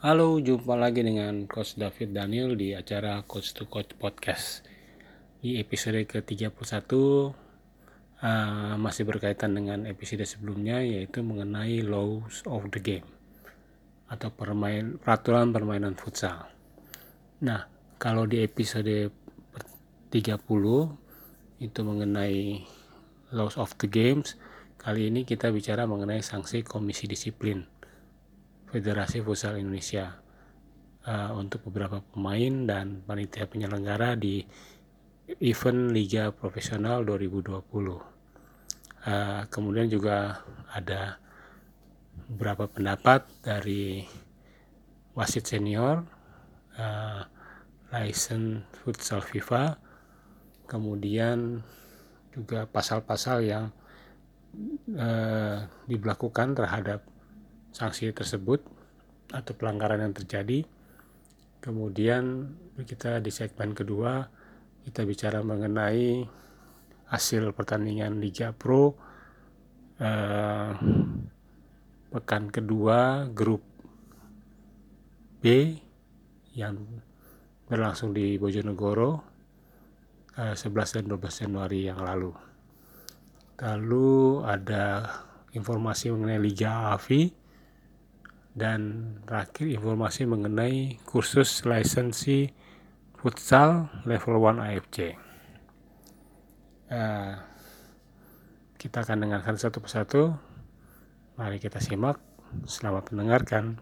Halo, jumpa lagi dengan Coach David Daniel di acara Coach to Coach Podcast. Di episode ke-31 uh, masih berkaitan dengan episode sebelumnya yaitu mengenai laws of the game atau permain, peraturan permainan futsal. Nah, kalau di episode 30 itu mengenai laws of the games, kali ini kita bicara mengenai sanksi komisi disiplin Federasi Futsal Indonesia uh, untuk beberapa pemain dan panitia penyelenggara di event Liga Profesional 2020. Uh, kemudian juga ada beberapa pendapat dari wasit senior, uh, license futsal FIFA, kemudian juga pasal-pasal yang uh, diberlakukan terhadap sanksi tersebut atau pelanggaran yang terjadi. Kemudian kita di segmen kedua kita bicara mengenai hasil pertandingan Liga Pro eh, pekan kedua grup B yang berlangsung di Bojonegoro eh, 11 dan 12 Januari yang lalu. Lalu ada informasi mengenai Liga AFI dan terakhir informasi mengenai kursus lisensi futsal level 1 AFC. Uh, kita akan dengarkan satu persatu. Mari kita simak. Selamat mendengarkan.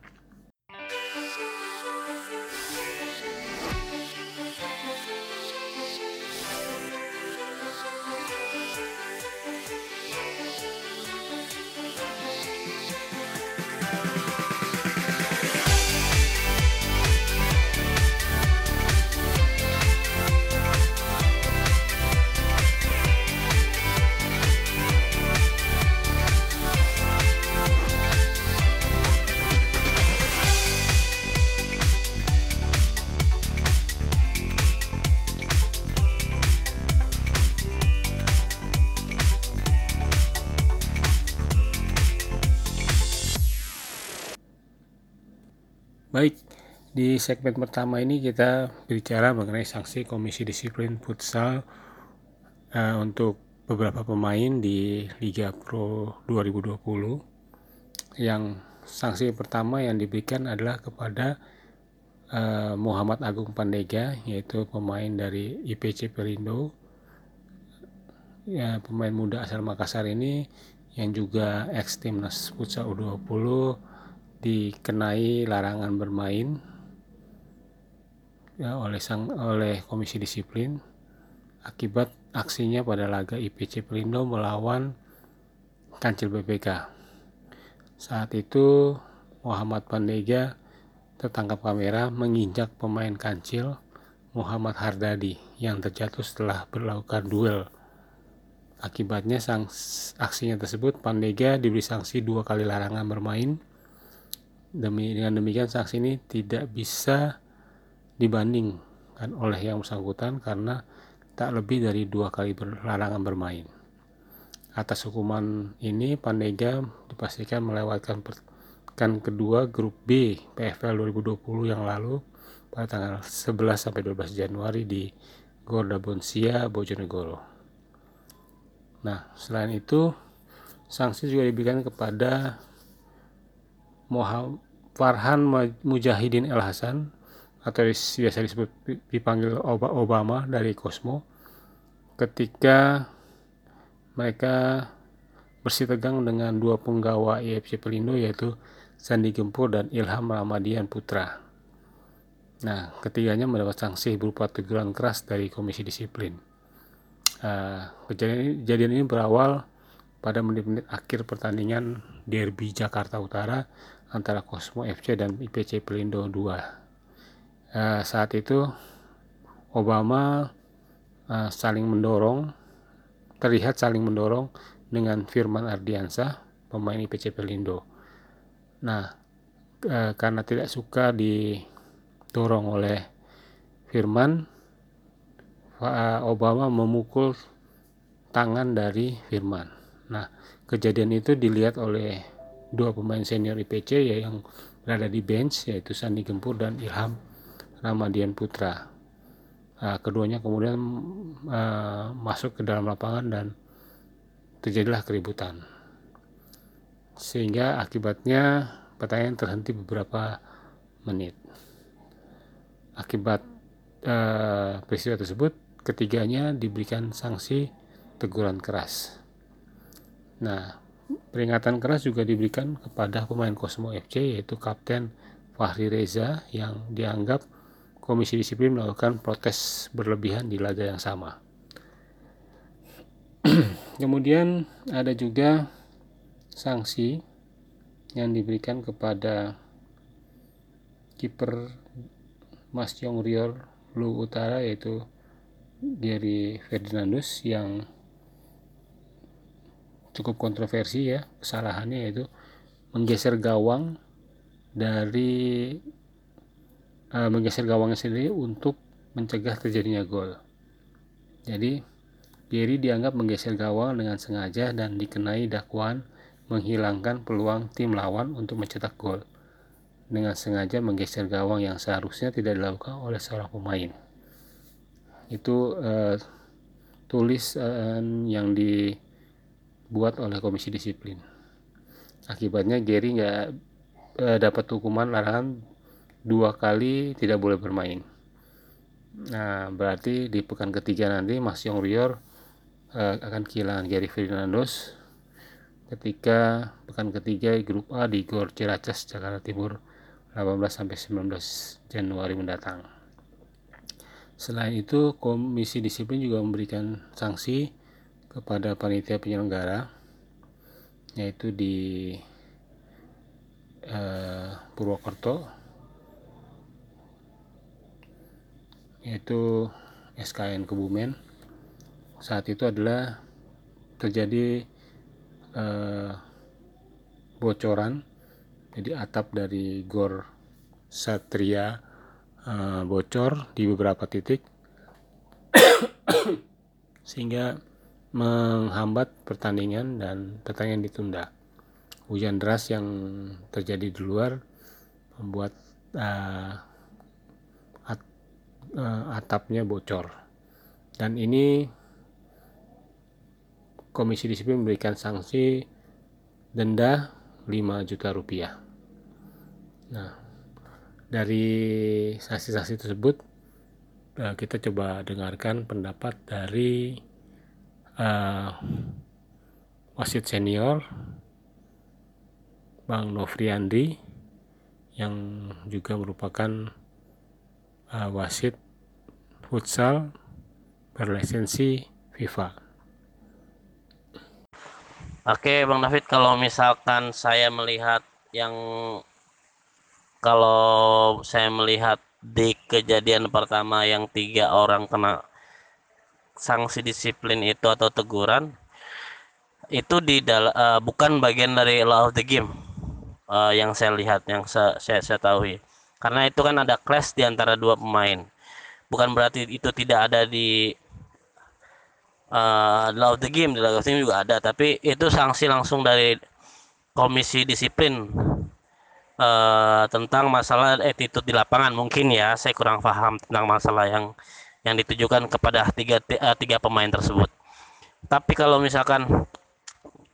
Di segmen pertama ini kita bicara mengenai sanksi Komisi Disiplin Futsal uh, untuk beberapa pemain di Liga Pro 2020. Yang sanksi pertama yang diberikan adalah kepada uh, Muhammad Agung Pandega, yaitu pemain dari IPC Perindo. Ya, pemain muda asal Makassar ini yang juga ex timnas futsal U20 dikenai larangan bermain ya, oleh sang oleh Komisi Disiplin akibat aksinya pada laga IPC Pelindo melawan Kancil BPK. Saat itu Muhammad Pandega tertangkap kamera menginjak pemain Kancil Muhammad Hardadi yang terjatuh setelah melakukan duel. Akibatnya sang aksinya tersebut Pandega diberi sanksi dua kali larangan bermain Demi, dengan demikian sanksi ini tidak bisa dibandingkan oleh yang bersangkutan karena tak lebih dari dua kali larangan bermain. Atas hukuman ini, Pandega dipastikan melewatkan pekan kedua grup B PFL 2020 yang lalu pada tanggal 11 sampai 12 Januari di Gorda Bonsia, Bojonegoro. Nah, selain itu, sanksi juga diberikan kepada Muhammad Farhan Mujahidin El Hasan atau biasa disebut dipanggil Obama dari Cosmo ketika mereka bersih tegang dengan dua penggawa IFC Pelindo yaitu Sandi Gempur dan Ilham Ramadian Putra. Nah, ketiganya mendapat sanksi berupa teguran keras dari Komisi Disiplin. Uh, kejadian, ini, kejadian ini berawal pada menit-menit akhir pertandingan Derby Jakarta Utara antara Cosmo FC dan IPC Pelindo 2. Uh, eh, saat itu Obama uh, saling mendorong, terlihat saling mendorong dengan Firman Ardiansah, pemain IPC Pelindo. Nah, uh, karena tidak suka didorong oleh Firman, Obama memukul tangan dari Firman. Nah, kejadian itu dilihat oleh dua pemain senior IPC ya yang berada di bench yaitu Sandi Gempur dan Ilham Ramadian Putra. Uh, keduanya kemudian uh, masuk ke dalam lapangan dan terjadilah keributan. Sehingga akibatnya pertandingan terhenti beberapa menit. Akibat uh, peristiwa tersebut, ketiganya diberikan sanksi teguran keras. Nah, peringatan keras juga diberikan kepada pemain Cosmo FC yaitu Kapten Fahri Reza yang dianggap Komisi Disiplin melakukan protes berlebihan di laga yang sama. Kemudian ada juga sanksi yang diberikan kepada kiper Mas Yong Rior Lu Utara yaitu Gary Ferdinandus yang cukup kontroversi ya kesalahannya yaitu menggeser gawang dari uh, menggeser gawangnya sendiri untuk mencegah terjadinya gol. Jadi Gary dianggap menggeser gawang dengan sengaja dan dikenai dakwaan menghilangkan peluang tim lawan untuk mencetak gol dengan sengaja menggeser gawang yang seharusnya tidak dilakukan oleh seorang pemain. Itu tulis uh, yang dibuat oleh komisi disiplin. Akibatnya Gary nggak uh, dapat hukuman larangan dua kali tidak boleh bermain. Nah, berarti di pekan ketiga nanti Mas Yong Rior uh, akan kehilangan Gary Fernandos ketika pekan ketiga grup A di Gor Ciracas, Jakarta Timur 18 sampai 19 Januari mendatang. Selain itu, Komisi Disiplin juga memberikan sanksi kepada panitia penyelenggara yaitu di uh, Purwokerto yaitu SKN Kebumen. Saat itu adalah terjadi eh, bocoran jadi atap dari gor Satria eh, bocor di beberapa titik. Sehingga menghambat pertandingan dan pertandingan ditunda. Hujan deras yang terjadi di luar membuat uh, uh, atapnya bocor. Dan ini Komisi Disiplin memberikan sanksi denda 5 juta rupiah. Nah, dari saksi-saksi tersebut uh, kita coba dengarkan pendapat dari uh, wasit senior Bang Novriandi yang juga merupakan uh, wasit futsal berlisensi FIFA. Oke, Bang David, kalau misalkan saya melihat yang kalau saya melihat di kejadian pertama yang tiga orang kena sanksi disiplin itu atau teguran itu di dal uh, bukan bagian dari law of the game uh, yang saya lihat yang saya saya, saya tahu karena itu kan ada clash di antara dua pemain. Bukan berarti itu tidak ada di uh, law the game di the game juga ada. Tapi itu sanksi langsung dari komisi disiplin uh, tentang masalah attitude di lapangan. Mungkin ya saya kurang paham tentang masalah yang yang ditujukan kepada tiga uh, tiga pemain tersebut. Tapi kalau misalkan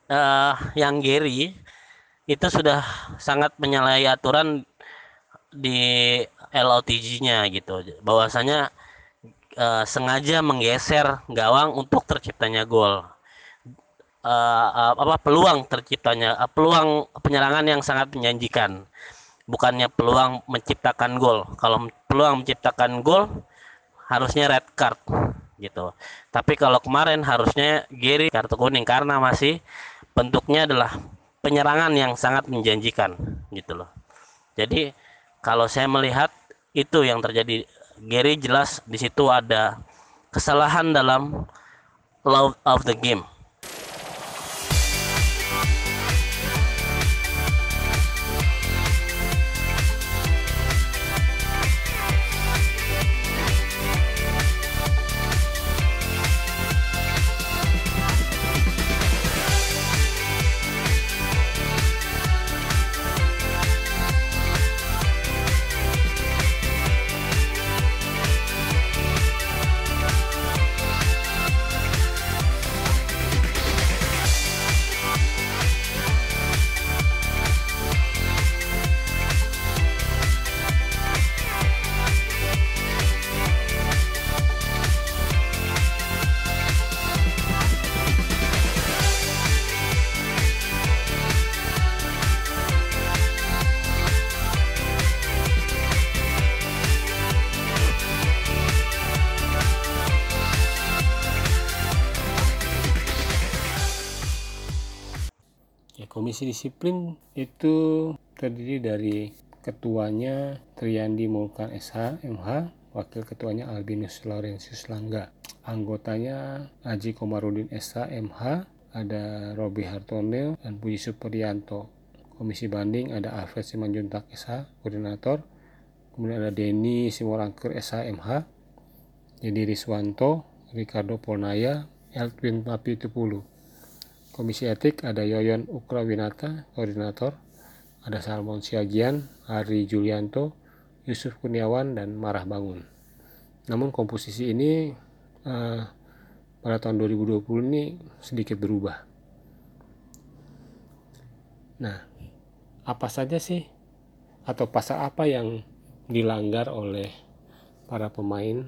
uh, yang Gary itu sudah sangat menyalahi aturan di LOTG-nya gitu. Bahwasanya uh, sengaja menggeser gawang untuk terciptanya gol. Uh, uh, apa peluang terciptanya uh, peluang penyerangan yang sangat menjanjikan. Bukannya peluang menciptakan gol. Kalau peluang menciptakan gol harusnya red card gitu. Tapi kalau kemarin harusnya Gary kartu kuning. Karena masih bentuknya adalah penyerangan yang sangat menjanjikan gitu loh. Jadi kalau saya melihat itu yang terjadi. Gary jelas di situ ada kesalahan dalam love of the game Komisi Disiplin itu terdiri dari ketuanya Triandi Mulkan SH MH, wakil ketuanya Albinus Laurentius Langga, anggotanya Aji Komarudin SH MH, ada Robi Hartonil dan Puji Supriyanto. Komisi banding ada Alfred Simanjuntak SH, koordinator. Kemudian ada Denny Simorangker SH MH, Jadi Riswanto, Ricardo Polnaya, Elvin Papi Tupulu. Komisi etik ada Yoyon Ukrawinata, koordinator ada Salmon Siagian, Ari Julianto, Yusuf Kurniawan, dan Marah Bangun. Namun komposisi ini uh, pada tahun 2020 ini sedikit berubah. Nah, apa saja sih atau pasal apa yang dilanggar oleh para pemain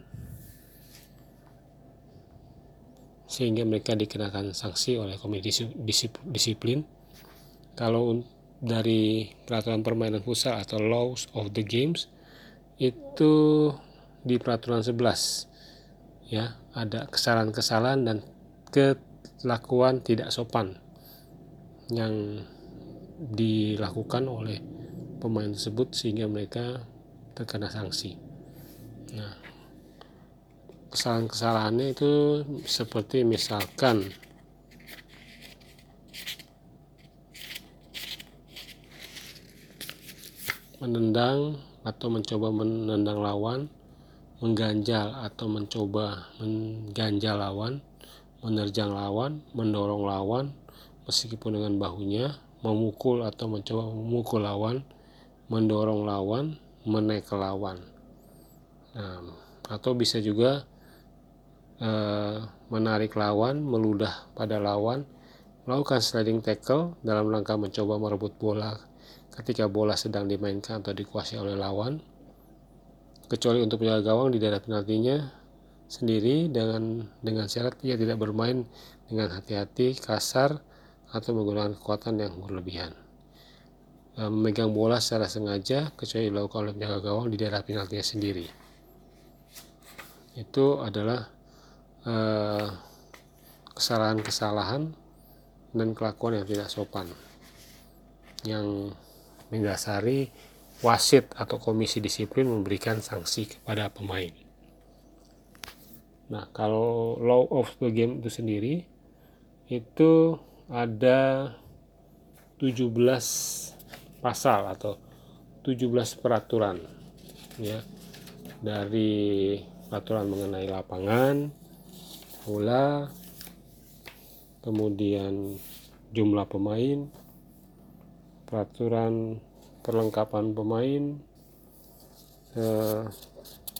sehingga mereka dikenakan sanksi oleh komite disiplin. Kalau dari peraturan permainan futsal atau laws of the games itu di peraturan 11 ya ada kesalahan-kesalahan dan kelakuan tidak sopan yang dilakukan oleh pemain tersebut sehingga mereka terkena sanksi. Nah, kesalahan-kesalahannya itu seperti misalkan menendang atau mencoba menendang lawan, mengganjal atau mencoba mengganjal lawan, menerjang lawan, mendorong lawan meskipun dengan bahunya, memukul atau mencoba memukul lawan, mendorong lawan, menaik ke lawan. Nah, atau bisa juga eh, menarik lawan, meludah pada lawan, melakukan sliding tackle dalam rangka mencoba merebut bola ketika bola sedang dimainkan atau dikuasai oleh lawan. Kecuali untuk penjaga gawang di daerah penaltinya sendiri dengan dengan syarat ia tidak bermain dengan hati-hati kasar atau menggunakan kekuatan yang berlebihan. E, memegang bola secara sengaja kecuali dilakukan oleh penjaga gawang di daerah penaltinya sendiri. Itu adalah eh, kesalahan-kesalahan dan kelakuan yang tidak sopan yang mendasari wasit atau komisi disiplin memberikan sanksi kepada pemain. Nah, kalau law of the game itu sendiri itu ada 17 pasal atau 17 peraturan ya dari peraturan mengenai lapangan, bola, kemudian jumlah pemain, peraturan perlengkapan pemain eh,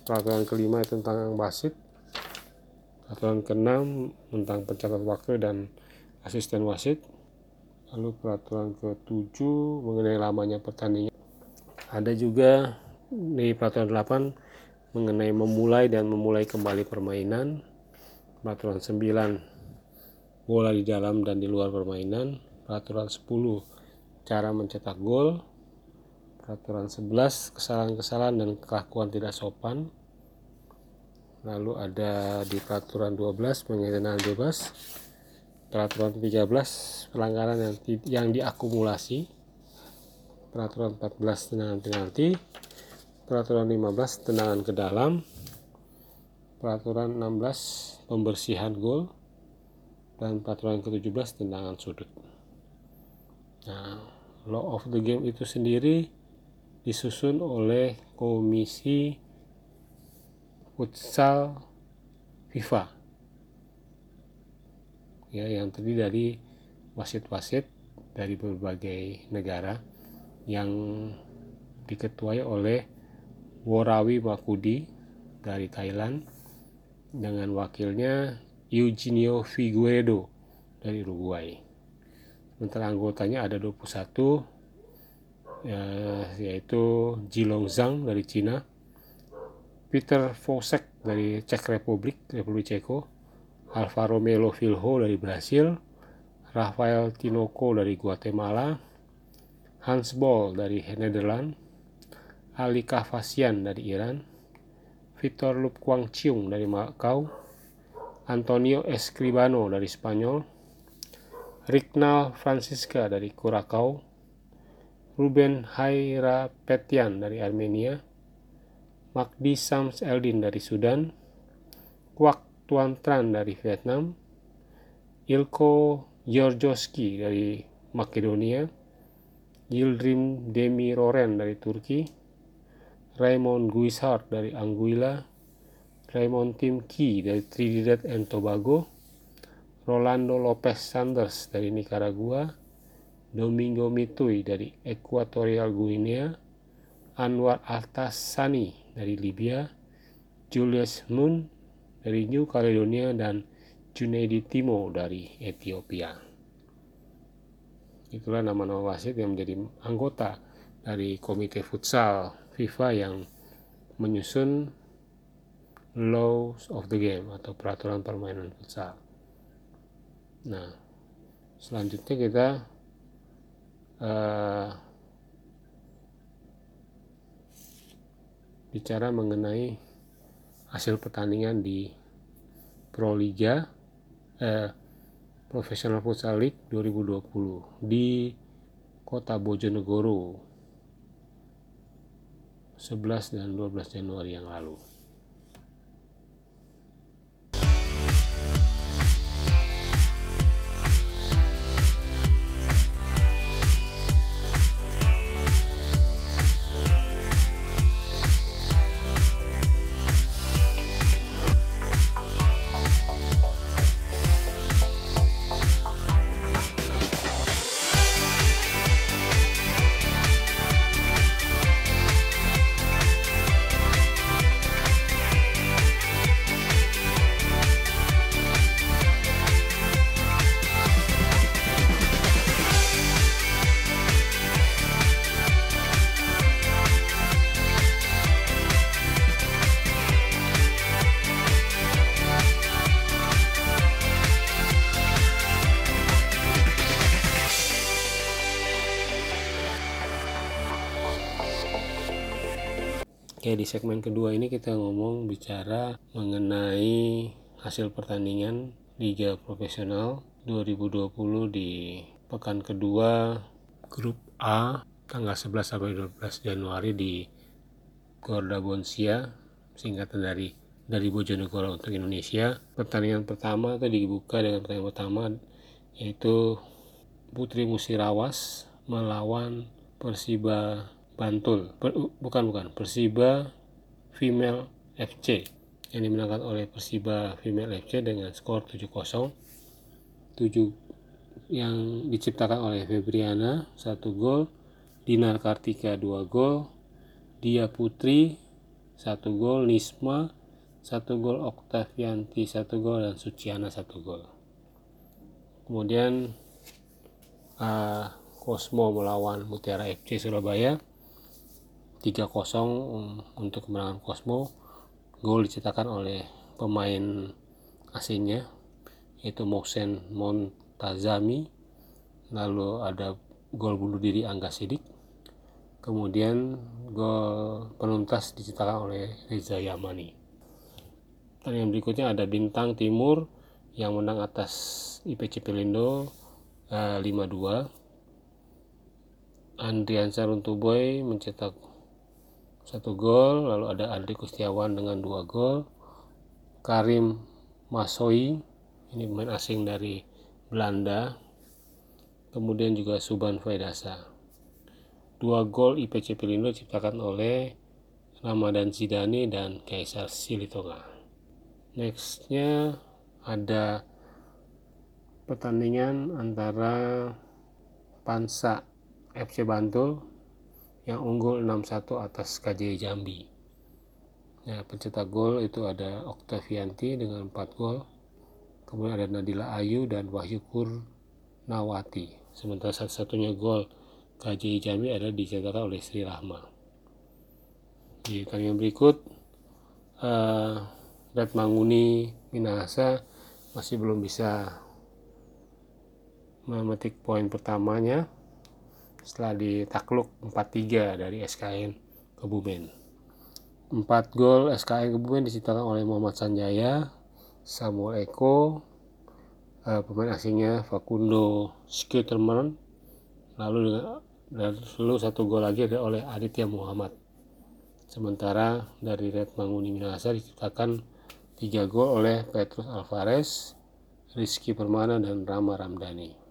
peraturan kelima tentang wasit peraturan keenam tentang pencatat waktu dan asisten wasit lalu peraturan ketujuh mengenai lamanya pertandingan. Ada juga di peraturan 8 mengenai memulai dan memulai kembali permainan peraturan 9 bola di dalam dan di luar permainan peraturan 10 cara mencetak gol, peraturan 11 kesalahan-kesalahan dan kelakuan tidak sopan. Lalu ada di peraturan 12 mengenai bebas, peraturan 13 pelanggaran yang yang diakumulasi, peraturan 14 tendangan penalti, peraturan 15 tendangan ke dalam, peraturan 16 pembersihan gol, dan peraturan ke-17 tendangan sudut. Nah, law of the game itu sendiri disusun oleh komisi futsal FIFA ya yang terdiri dari wasit-wasit dari berbagai negara yang diketuai oleh Worawi Makudi dari Thailand dengan wakilnya Eugenio Figueredo dari Uruguay. Sementara anggotanya ada 21 ya, yaitu Jilong Zhang dari Cina Peter Fosek dari Czech Republic Republik Ceko Alvaro Melo Filho dari Brasil Rafael Tinoco dari Guatemala Hans Bol dari Netherlands Ali Kavasian dari Iran Victor Lup Kwang Chiung dari Macau Antonio Escribano dari Spanyol Rignal Francisca dari Kurakau, Ruben Hairapetian dari Armenia, Magdi Sams Eldin dari Sudan, Kwak Tuan Tran dari Vietnam, Ilko Georgioski dari Makedonia, Yildirim Demi Roren dari Turki, Raymond Guishart dari Anguilla, Raymond Tim Key dari Trinidad and Tobago, Rolando Lopez Sanders dari Nicaragua, Domingo Mitui dari Equatorial Guinea, Anwar Altasani dari Libya, Julius Moon dari New Caledonia, dan Junaidi Timo dari Ethiopia. Itulah nama-nama wasit yang menjadi anggota dari Komite Futsal FIFA yang menyusun laws of the game atau peraturan permainan futsal. Nah, selanjutnya kita uh, bicara mengenai hasil pertandingan di Pro Liga eh, Professional Futsal League 2020 di Kota Bojonegoro 11 dan 12 Januari yang lalu. Oke, di segmen kedua ini kita ngomong bicara mengenai hasil pertandingan Liga Profesional 2020 di pekan kedua grup A tanggal 11 sampai 12 Januari di Gorda Bonsia singkatan dari dari Bojonegoro untuk Indonesia. Pertandingan pertama itu dibuka dengan pertandingan pertama yaitu Putri Musirawas melawan Persiba Bantul. Per, bukan bukan. Persiba Female FC yang dimenangkan oleh Persiba Female FC dengan skor 7-0 7 yang diciptakan oleh Febriana 1 gol. Dinar Kartika 2 gol. Dia Putri 1 gol. Nisma 1 gol. Oktavianti 1 gol. Dan Suciana 1 gol. Kemudian uh, Cosmo melawan Mutiara FC Surabaya 3-0 untuk kemenangan Cosmo. Gol dicetakkan oleh pemain asingnya yaitu Mohsen Montazami. Lalu ada gol bunuh diri Angga Sidik kemudian gol penuntas dicetakkan oleh Reza Yamani. Dan yang berikutnya ada Bintang Timur yang menang atas IPC Pelindo eh, 5-2 Andrian Saruntuboy mencetak satu gol lalu ada Andri Kustiawan dengan dua gol. Karim Masoi ini pemain asing dari Belanda. Kemudian juga Suban Faidasa. Dua gol IPC Pelindo diciptakan oleh Ramadan Zidane dan Kaisar Silitonga nextnya ada pertandingan antara Pansa FC Bantul yang unggul 6-1 atas KJ Jambi. Ya, pencetak gol itu ada Oktavianti dengan 4 gol. Kemudian ada Nadila Ayu dan Wahyu Nawati. Sementara satu-satunya gol KJ Jambi adalah dicetak oleh Sri Rahma. Di pertandingan berikut, uh, Red Manguni Minahasa masih belum bisa memetik poin pertamanya setelah ditakluk 4-3 dari SKN Kebumen. 4 gol SKN Kebumen diciptakan oleh Muhammad Sanjaya, Samuel Eko, uh, pemain asingnya Facundo Skitterman lalu dengan dan lalu satu gol lagi ada oleh Aditya Muhammad. Sementara dari Red Manguni Minahasa diciptakan tiga gol oleh Petrus Alvarez Rizky Permana dan Rama Ramdhani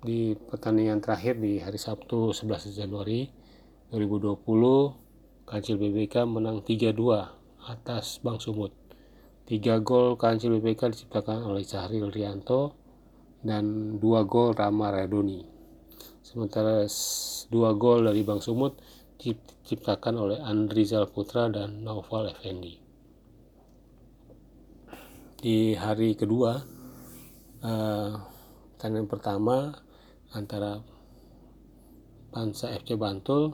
di pertandingan terakhir di hari Sabtu 11 Januari 2020 Kancil BBK menang 3-2 atas Bang Sumut Tiga gol kancil BPK diciptakan oleh Syahril Rianto dan dua gol Rama Radoni. Sementara dua gol dari Bang Sumut diciptakan oleh Andrizal Putra dan Naufal Effendi. Di hari kedua, eh, tandingan pertama antara Pansa FC Bantul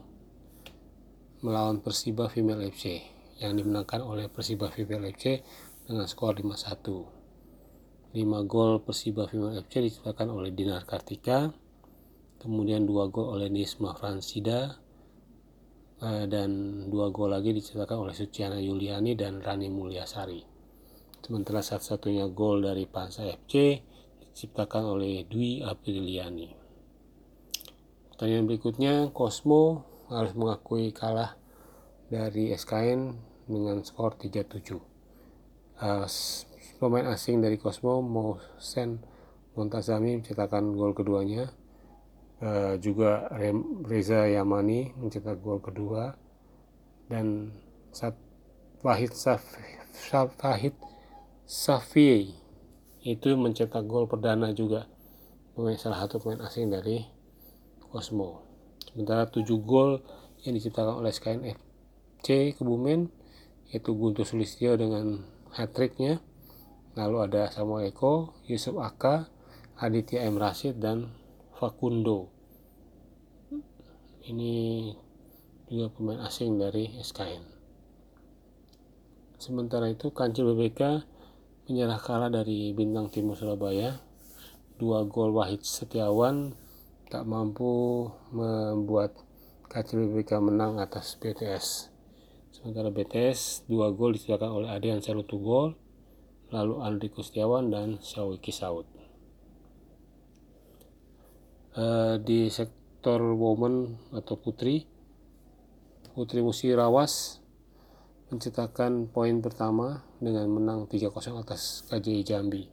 melawan Persiba Female FC yang dimenangkan oleh Persiba Female FC dengan skor 5-1. 5 gol Persiba Female FC diciptakan oleh Dinar Kartika, kemudian 2 gol oleh Nisma Fransida, eh, dan 2 gol lagi diciptakan oleh Suciana Yuliani dan Rani Mulyasari. Sementara satu-satunya gol dari Pansa FC diciptakan oleh Dwi Apriliani. Pertanyaan berikutnya, Cosmo harus mengakui kalah dari SKN dengan skor 3-7 uh, pemain asing dari Cosmo Mohsen Montazami mencetakkan gol keduanya. Uh, juga Reza Yamani mencetak gol kedua. Dan Sat Wahid Saf, Safi itu mencetak gol perdana juga. Pemain salah satu pemain asing dari Cosmo sementara 7 gol yang diciptakan oleh SKN FC Kebumen yaitu Guntur Sulistyo dengan hat-tricknya. Lalu ada Samuel Eko, Yusuf Aka, Aditya M. Rashid dan Facundo. Ini juga pemain asing dari SKN sementara itu Kancil BBK menyerah kalah dari Bintang Timur Surabaya. Dua gol Wahid Setiawan tak mampu membuat BBK menang atas BTS Sementara BTS dua gol disediakan oleh Adian satu gol, lalu Andri Kustiawan dan Syawiki Saud. Uh, di sektor woman atau putri, Putri Musi Rawas mencetakkan poin pertama dengan menang 3-0 atas KJI Jambi.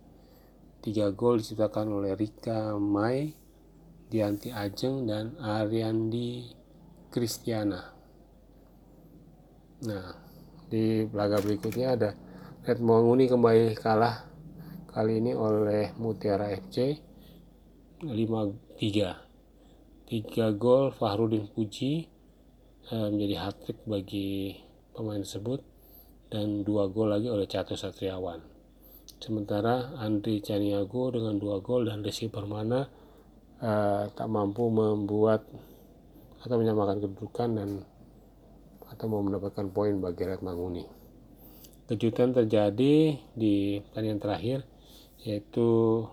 Tiga gol diciptakan oleh Rika Mai, Dianti Ajeng, dan Ariandi Kristiana. Nah, di laga berikutnya ada Red Manguni kembali kalah kali ini oleh Mutiara FC 5-3. 3 gol Fahrudin Puji eh, menjadi hat-trick bagi pemain tersebut dan dua gol lagi oleh Catur Satriawan. Sementara Andri Caniago dengan dua gol dan Desi Permana eh, tak mampu membuat atau menyamakan kedudukan dan atau mau mendapatkan poin bagi Red Manguni. Kejutan terjadi di pertandingan terakhir yaitu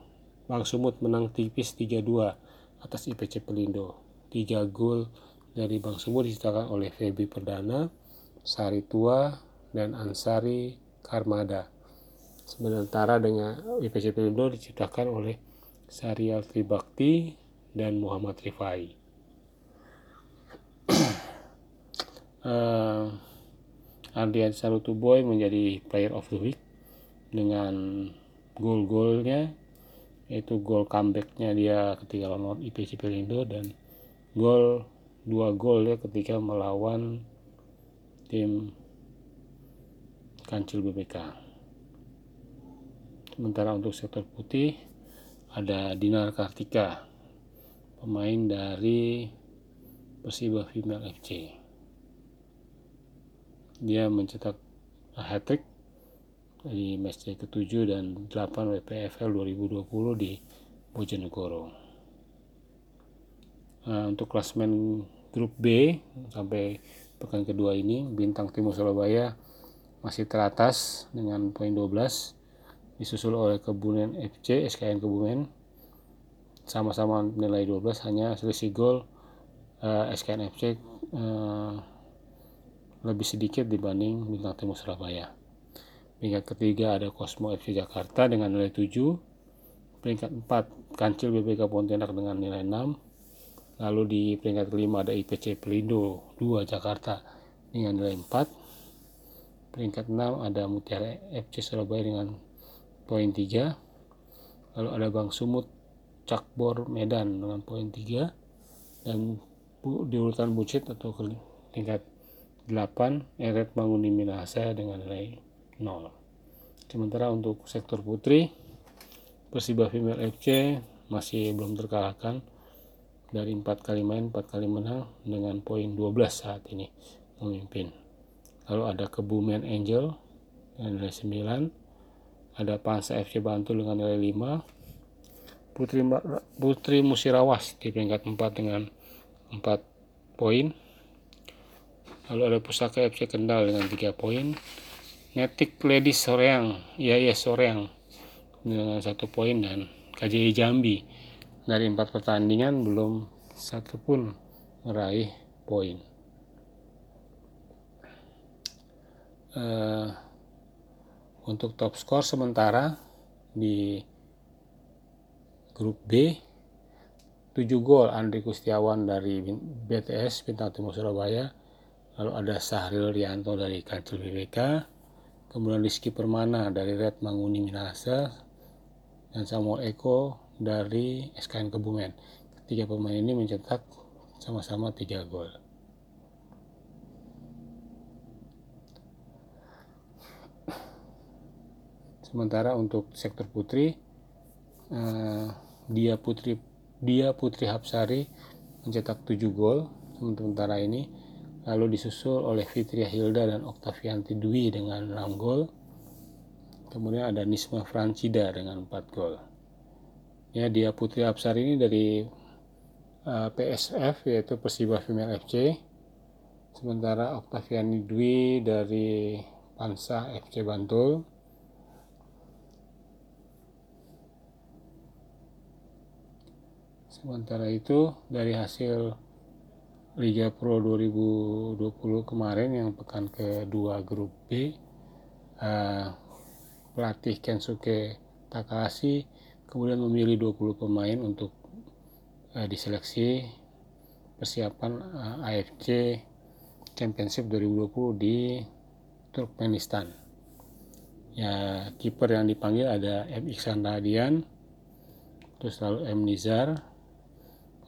Bang Sumut menang tipis 3-2 atas IPC Pelindo. 3 gol dari Bang Sumut diciptakan oleh Febi Perdana, Sari Tua, dan Ansari Karmada. Sementara dengan IPC Pelindo diciptakan oleh Sarial Tribakti dan Muhammad Rifai. Uh, Ardian Sarutuboy menjadi player of the week dengan gol-golnya. Yaitu gol comebacknya dia ketika lawan IPC Pelindo dan gol dua gol ya ketika melawan tim Kancil BPK. Sementara untuk sektor putih ada Dinar Kartika, pemain dari Persiba Female FC dia mencetak hat-trick di match ke-7 dan 8 WPFL 2020 di Bojonegoro. Nah, untuk klasmen grup B sampai pekan kedua ini Bintang Timur Surabaya masih teratas dengan poin 12 disusul oleh Kebumen FC SKN Kebumen sama-sama nilai 12 hanya selisih gol uh, eh, SKN FC uh, lebih sedikit dibanding Bintang Timur Surabaya. peringkat ketiga ada Cosmo FC Jakarta dengan nilai 7 peringkat 4 Kancil BPK Pontianak dengan nilai 6 lalu di peringkat kelima ada IPC Pelindo 2 Jakarta dengan nilai 4 peringkat 6 ada Mutiara FC Surabaya dengan poin 3 lalu ada Bang Sumut Cakbor Medan dengan poin 3 dan di urutan Bucit atau tingkat 8 Eret Manguni Minahasa dengan nilai 0 sementara untuk sektor putri Persiba Female FC masih belum terkalahkan dari empat kali main empat kali menang dengan poin 12 saat ini memimpin. Lalu ada Kebumen Angel dengan nilai 9 ada Pansa FC Bantul dengan nilai 5 Putri Putri Musirawas di peringkat 4 dengan 4 poin. Lalu ada Pusaka FC Kendal dengan 3 poin. Netik Ladies Soreang ya ya Soreang dengan satu poin dan KJI Jambi dari empat pertandingan belum satu pun meraih poin. Uh, untuk top skor sementara di grup B. 7 gol Andri Kustiawan dari BTS Bintang Timur Surabaya. Lalu ada Sahril Rianto dari Kancil BBK kemudian Rizky Permana dari Red Manguni Minahasa. Dan Samuel Eko dari SKN Kebumen. Ketiga pemain ini mencetak sama-sama 3 gol. Sementara untuk sektor putri eh, dia putri dia Putri Hapsari mencetak 7 gol sementara ini lalu disusul oleh Fitria Hilda dan Oktavianti Dwi dengan 6 gol. Kemudian ada Nisma Francida dengan 4 gol. Ya dia Putri Hapsari ini dari uh, eh, PSF yaitu Persiba Female FC sementara Oktaviani Dwi dari Pansa FC Bantul Sementara itu dari hasil Liga Pro 2020 kemarin yang pekan kedua grup B uh, pelatih Kensuke Takahashi kemudian memilih 20 pemain untuk uh, diseleksi persiapan uh, eh, AFC Championship 2020 di Turkmenistan. Ya, kiper yang dipanggil ada M. Iksan Radian, terus lalu M. Nizar,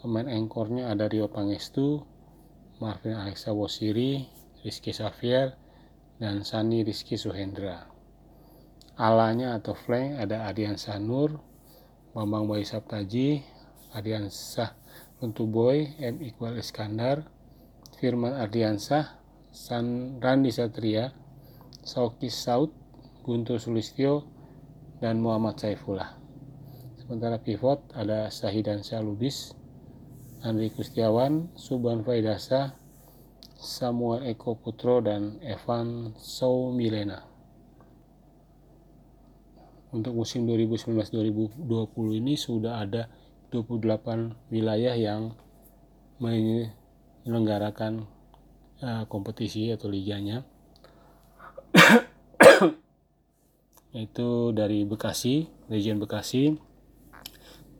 Pemain engkornya ada Rio Pangestu, Marvin Alexa Wosiri, Rizky Xavier, dan Sani Rizky Suhendra. Alanya atau flank ada Adian Sanur, Bambang Bayi Saptaji, Ardiansah Boy, M. Iqbal Iskandar, Firman Ardiansah, San Randi Satria, Sauki Saud, Guntur Sulistyo, dan Muhammad Saifullah. Sementara pivot ada Sahidan Syalubis, Andri Kustiawan, Suban Faidasa, Samuel Eko Putro, dan Evan Sow Milena. Untuk musim 2019-2020 ini sudah ada 28 wilayah yang menyelenggarakan uh, kompetisi atau liganya yaitu dari Bekasi, region Bekasi,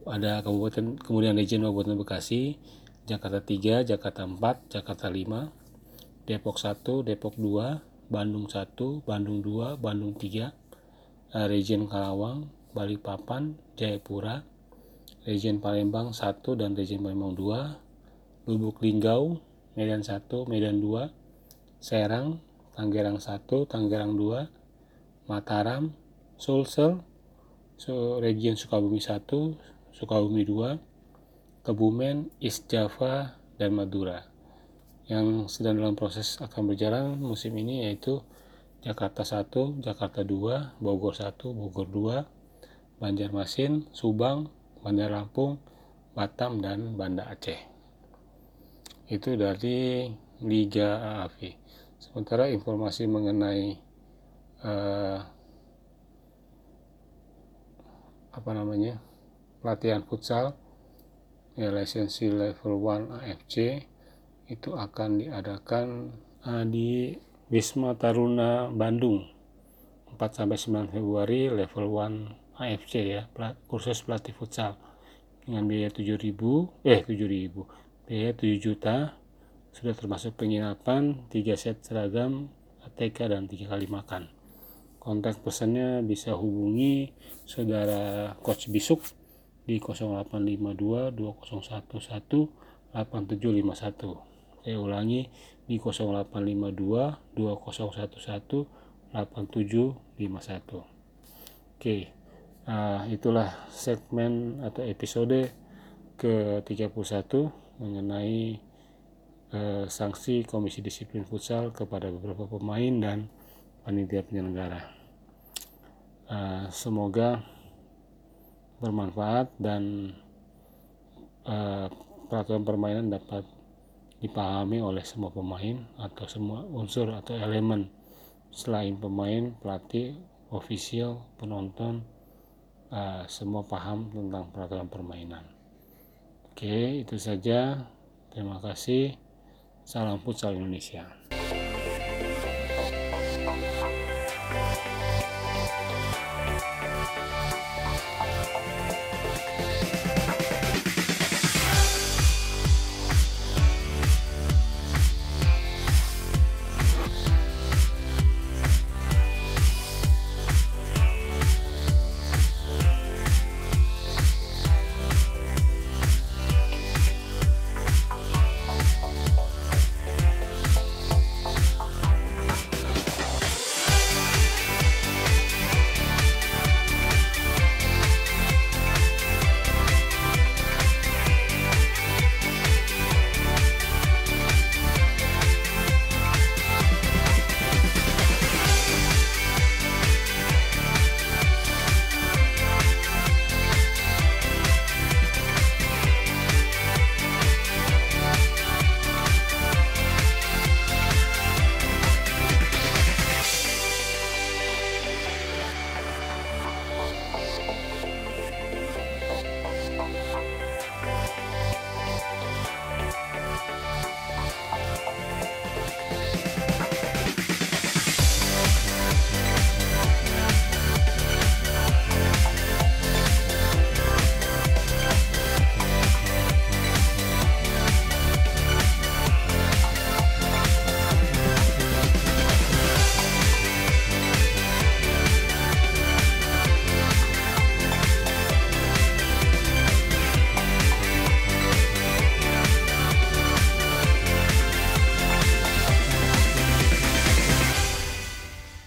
ada kabupaten kemudian region Kabupaten Bekasi, Jakarta 3, Jakarta 4, Jakarta 5, Depok 1, Depok 2, Bandung 1, Bandung 2, Bandung 3, eh, region Karawang, Balikpapan, Jayapura, region Palembang 1 dan region Palembang 2, Lubuk Linggau, Medan 1, Medan 2, Serang, Tangerang 1, Tangerang 2, Mataram, Sulsel, so, region Sukabumi 1, Sukabumi 2, Kebumen, East Java, dan Madura. Yang sedang dalam proses akan berjalan musim ini yaitu Jakarta 1, Jakarta 2, Bogor 1, Bogor 2, Banjarmasin, Subang, Bandar Lampung, Batam, dan Banda Aceh. Itu dari Liga AAV. Sementara informasi mengenai uh, apa namanya pelatihan futsal ya lisensi level 1 AFC itu akan diadakan uh, di Wisma Taruna Bandung sampai 9 Februari level 1 AFC ya, kursus pelatih futsal. Dengan biaya 7000 eh 7000 biaya 7 juta sudah termasuk penginapan 3 set seragam ATK dan 3 kali makan. Kontak pesannya bisa hubungi saudara coach Bisuk di 0852 2011 8751 saya ulangi di 0852 2011 8751 oke nah, itulah segmen atau episode ke-31 mengenai eh, sanksi Komisi Disiplin Futsal kepada beberapa pemain dan panitia penyelenggara. Uh, semoga bermanfaat dan uh, peraturan permainan dapat dipahami oleh semua pemain atau semua unsur atau elemen selain pemain, pelatih, ofisial, penonton, uh, semua paham tentang peraturan permainan. Oke, itu saja. Terima kasih. Salam futsal Indonesia.